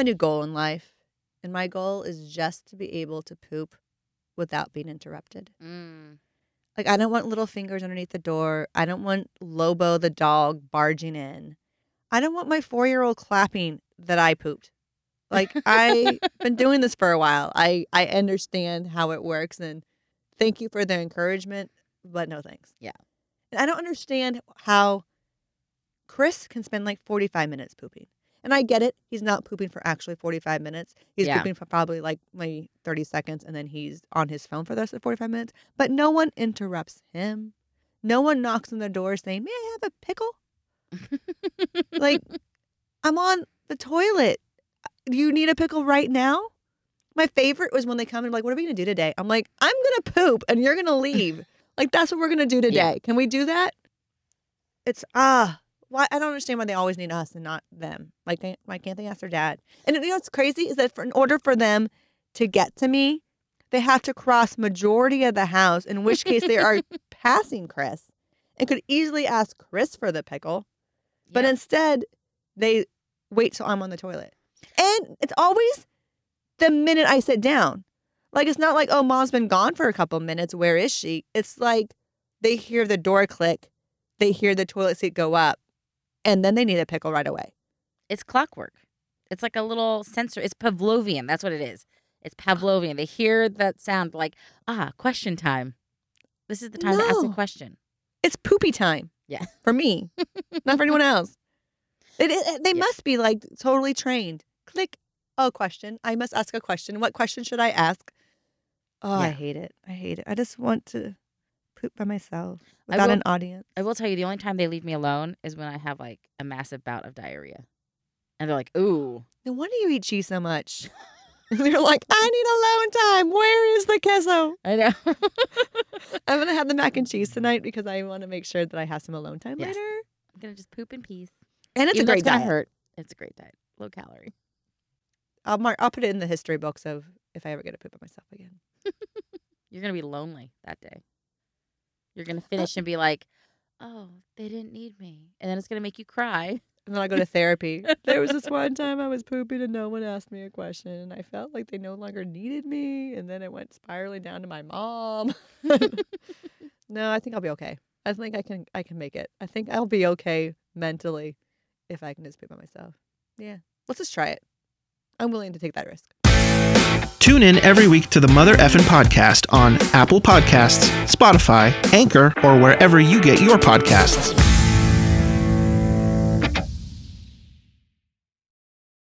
have a new goal in life, and my goal is just to be able to poop without being interrupted. Mm. Like I don't want little fingers underneath the door. I don't want Lobo the dog barging in. I don't want my four year old clapping that I pooped. Like I've been doing this for a while. I I understand how it works and thank you for the encouragement, but no thanks. Yeah. And I don't understand how Chris can spend like 45 minutes pooping. And I get it. He's not pooping for actually 45 minutes. He's Yeah. pooping for probably like maybe 30 seconds and then he's on his phone for the rest of 45 minutes. But no one interrupts him. No one knocks on the door saying, May I have a pickle? Like, I'm on the toilet. Do you need a pickle right now? My favorite was when they come and like, what are we gonna do today? I'm like, I'm gonna poop and you're gonna leave. like that's what we're gonna do today. Yeah. Can we do that? It's ah, why I don't understand why they always need us and not them. Like, they- why can't they ask their dad? And you know what's crazy is that for in order for them to get to me, they have to cross majority of the house. In which case, they are passing Chris and could easily ask Chris for the pickle. But Yeah. instead, they wait till I'm on the toilet. And it's always the minute I sit down. Like, it's not like, oh, mom's been gone for a couple minutes. Where is she? It's like they hear the door click, they hear the toilet seat go up, and then they need a pickle right away. It's clockwork. It's like a little sensor. It's Pavlovian. That's what it is. It's Pavlovian. They hear that sound like, ah, question time. This is the time to ask a question. It's poopy time. Yeah. For me, not for anyone else. It, it- they Yeah. must be like totally trained. Click a question. I must ask a question. What question should I ask? Oh, I hate it. I hate it. I just want to poop by myself without will- an audience. I will tell you, the only time they leave me alone is when I have like a massive bout of diarrhea. And they're like, ooh. No wonder you eat cheese so much. they're like, I need alone time. Where is the queso? I know. I'm gonna have the mac and cheese tonight because I want to make sure that I have some alone time Yes. later. I'm going to just poop in peace. And it's Even a great gonna diet. hurt. It's a great diet. Low calorie. I'll mark. I'll put it in the history books of if I ever get to poop by myself again. You're going to be lonely that day. You're going to finish and be like, oh, they didn't need me. And then it's going to make you cry. And then I go to therapy. there was this one time I was pooping and no one asked me a question, and I felt like they no longer needed me. And then it went spiraling down to my mom. no, I think I'll be okay. I think I can. I can make it. I think I'll be okay mentally if I can just poop by myself. Yeah, let's just try it. I'm willing to take that risk. Tune in every week to the Mother Effin Podcast on Apple Podcasts, Spotify, Anchor, or wherever you get your podcasts.